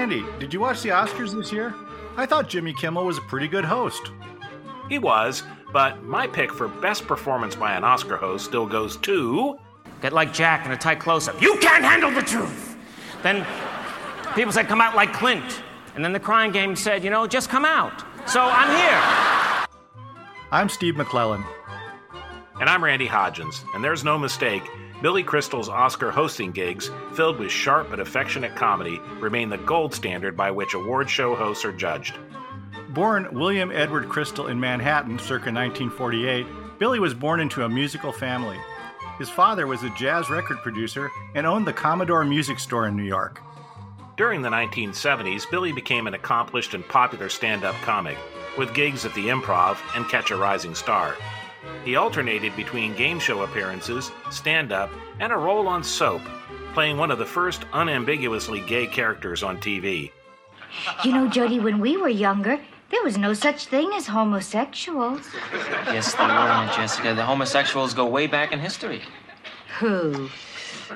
Randy, did you watch the Oscars this year? I thought Jimmy Kimmel was a pretty good host. He was, but my pick for best performance by an Oscar host still goes to. Get like Jack in a tight close up. You can't handle the truth! Then people said, come out like Clint. And then the crying game said, you know, just come out. So I'm here. I'm Steve McClellan. And I'm Randy Hodgins, and there's no mistake. Billy Crystal's Oscar hosting gigs, filled with sharp but affectionate comedy, remain the gold standard by which award show hosts are judged. Born William Edward Crystal in Manhattan circa 1948, Billy was born into a musical family. His father was a jazz record producer and owned the Commodore Music Store in New York. During the 1970s, Billy became an accomplished and popular stand up comic, with gigs at the Improv and Catch a Rising Star. He alternated between game show appearances, stand up, and a role on soap, playing one of the first unambiguously gay characters on TV. You know, Jody, when we were younger, there was no such thing as homosexuals. Yes, there were, Jessica. The homosexuals go way back in history. Who?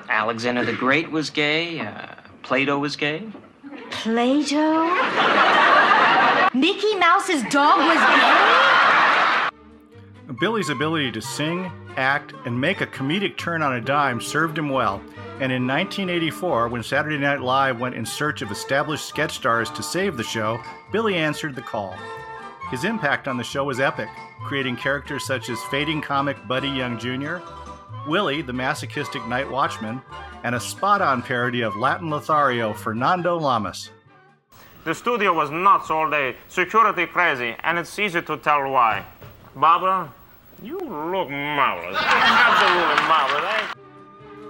Alexander the Great was gay. Uh, Plato was gay. Plato? Mickey Mouse's dog was gay? Billy's ability to sing, act, and make a comedic turn on a dime served him well. And in 1984, when Saturday Night Live went in search of established sketch stars to save the show, Billy answered the call. His impact on the show was epic, creating characters such as fading comic Buddy Young Jr., Willie, the masochistic night watchman, and a spot on parody of Latin Lothario, Fernando Lamas. The studio was nuts all day, security crazy, and it's easy to tell why. Barbara, you look marvelous. Absolutely marvelous, eh?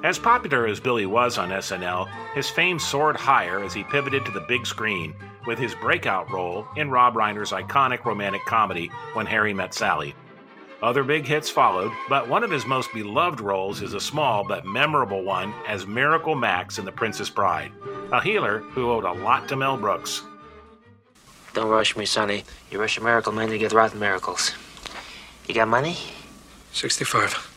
As popular as Billy was on SNL, his fame soared higher as he pivoted to the big screen with his breakout role in Rob Reiner's iconic romantic comedy When Harry Met Sally. Other big hits followed, but one of his most beloved roles is a small but memorable one as Miracle Max in The Princess Bride, a healer who owed a lot to Mel Brooks. Don't rush me, Sonny. You rush a miracle man, you get rotten miracles. You got money? 65.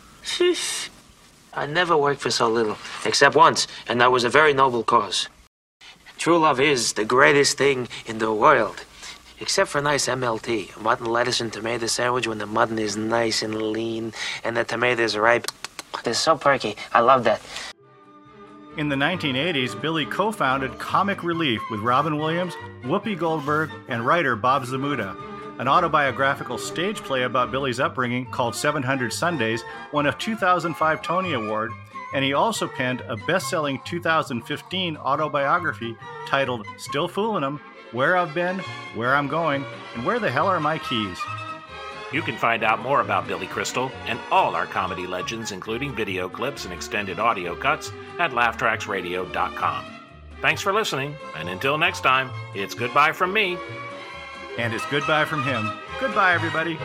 I never worked for so little, except once, and that was a very noble cause. True love is the greatest thing in the world. Except for nice MLT, a mutton, lettuce, and tomato sandwich when the mutton is nice and lean and the tomatoes are ripe. They're so perky. I love that. In the 1980s, Billy co founded Comic Relief with Robin Williams, Whoopi Goldberg, and writer Bob Zmuda. An autobiographical stage play about Billy's upbringing called 700 Sundays won a 2005 Tony Award, and he also penned a best selling 2015 autobiography titled Still Foolin' 'em Where I've Been, Where I'm Going, and Where the Hell Are My Keys. You can find out more about Billy Crystal and all our comedy legends, including video clips and extended audio cuts, at laughtracksradio.com. Thanks for listening, and until next time, it's goodbye from me. And it's goodbye from him. Goodbye, everybody.